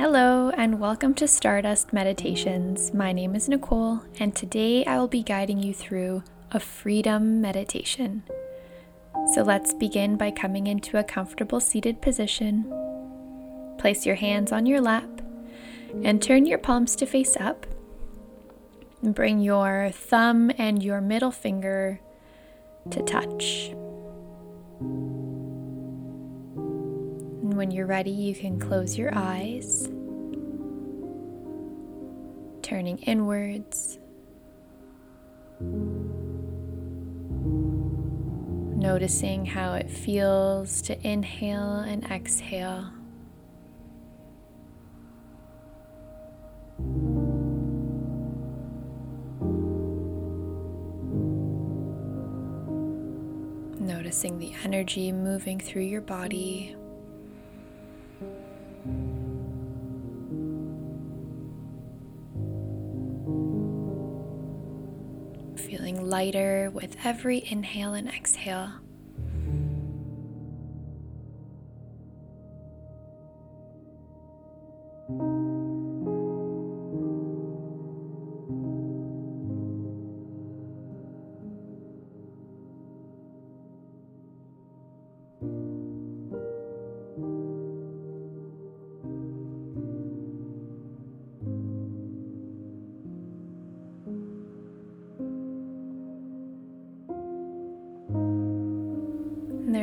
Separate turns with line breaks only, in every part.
Hello, and welcome to Stardust Meditations. My name is Nicole, and today I will be guiding you through a freedom meditation. So let's begin by coming into a comfortable seated position. Place your hands on your lap and turn your palms to face up. Bring your thumb and your middle finger to touch. When you're ready, you can close your eyes, turning inwards. Noticing how it feels to inhale and exhale. Noticing the energy moving through your body. Feeling lighter with every inhale and exhale.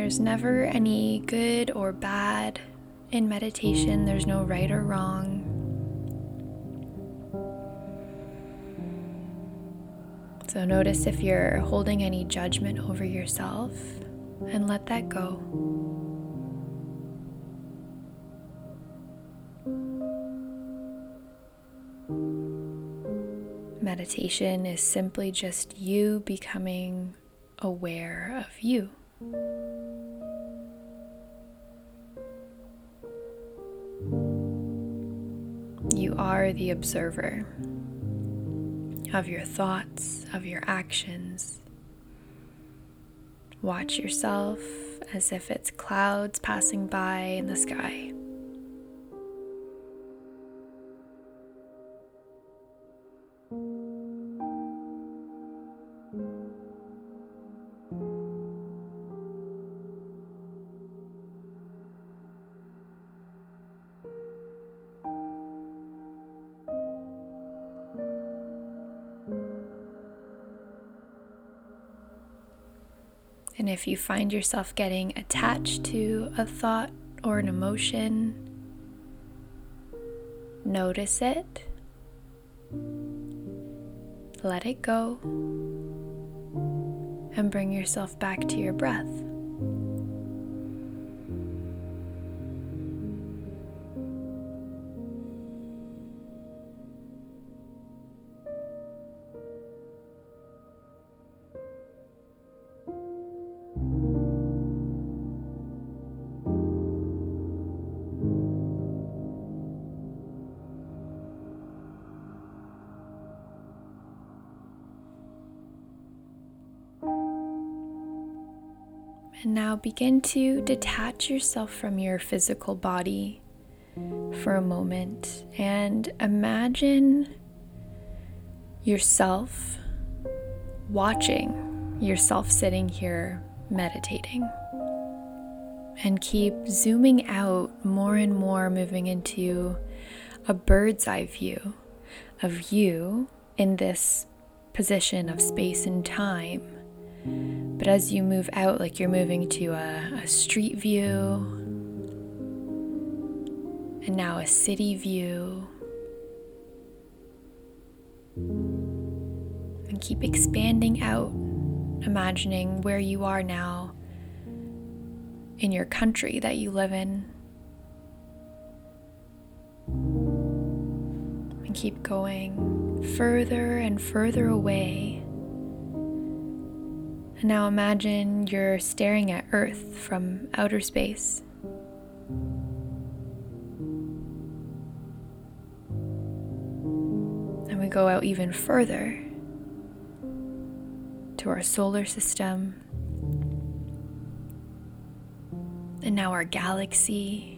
There's never any good or bad in meditation, there's no right or wrong. So notice if you're holding any judgment over yourself and let that go. Meditation is simply just you becoming aware of you. Are the observer of your thoughts, of your actions. Watch yourself as if it's clouds passing by in the sky. And if you find yourself getting attached to a thought or an emotion, notice it, let it go, and bring yourself back to your breath. And now begin to detach yourself from your physical body for a moment and imagine yourself watching yourself sitting here meditating. And keep zooming out more and more, moving into a bird's eye view of you in this position of space and time but as you move out, like you're moving to a, a street view, and now a city view, and keep expanding out, imagining where you are now in your country that you live in. And keep going further and further away now imagine you're staring at Earth from outer space. And we go out even further to our solar system. And now our galaxy.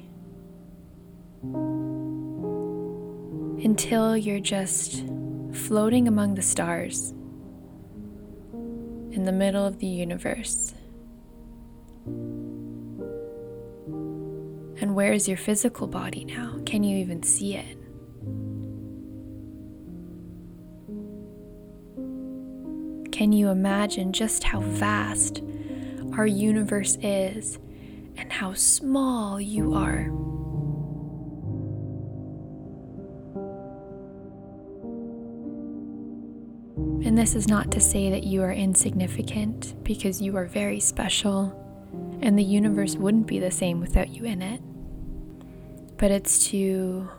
until you're just floating among the stars in the middle of the universe. And where is your physical body now? Can you even see it? Can you imagine just how vast our universe is and how small you are? And this is not to say that you are insignificant, because you are very special, and the universe wouldn't be the same without you in it. But it's to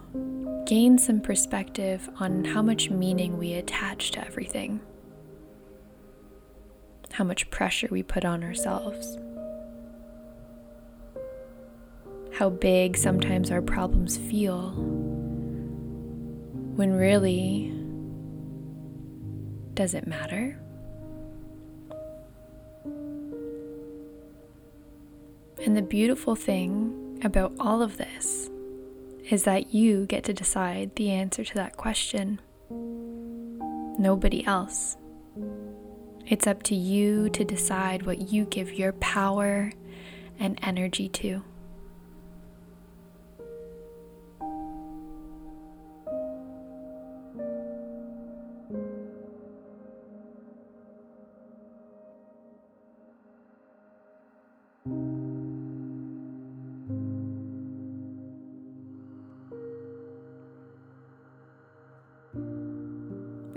gain some perspective on how much meaning we attach to everything how much pressure we put on ourselves, how big sometimes our problems feel, when really, does it matter? And the beautiful thing about all of this is that you get to decide the answer to that question. Nobody else. It's up to you to decide what you give your power and energy to.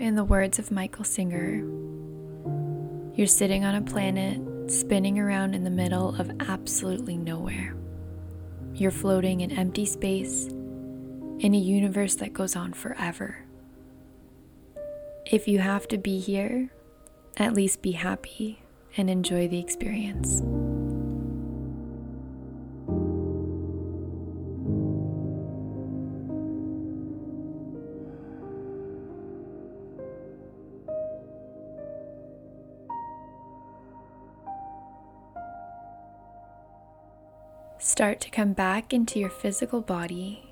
In the words of Michael Singer, you're sitting on a planet spinning around in the middle of absolutely nowhere. You're floating in empty space in a universe that goes on forever. If you have to be here, at least be happy and enjoy the experience. Start to come back into your physical body,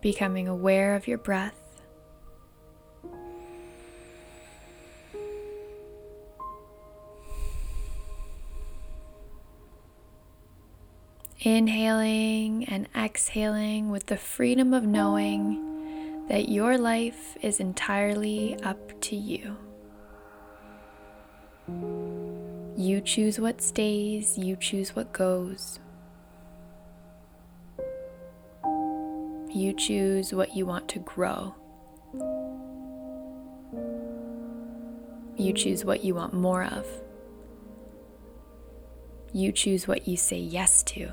becoming aware of your breath. Inhaling and exhaling with the freedom of knowing that your life is entirely up to you. You choose what stays, you choose what goes. You choose what you want to grow. You choose what you want more of. You choose what you say yes to.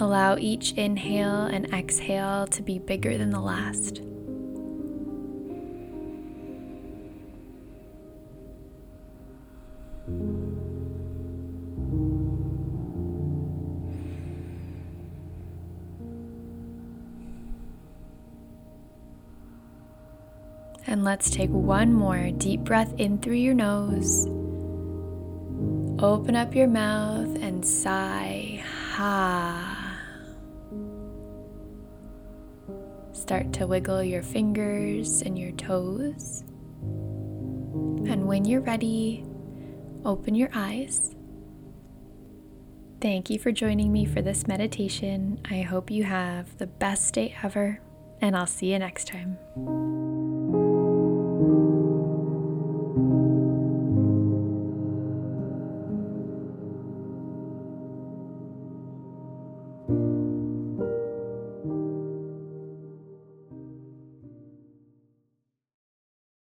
Allow each inhale and exhale to be bigger than the last. And let's take one more deep breath in through your nose. Open up your mouth and sigh. Ha. Start to wiggle your fingers and your toes. And when you're ready, open your eyes. Thank you for joining me for this meditation. I hope you have the best day ever, and I'll see you next time.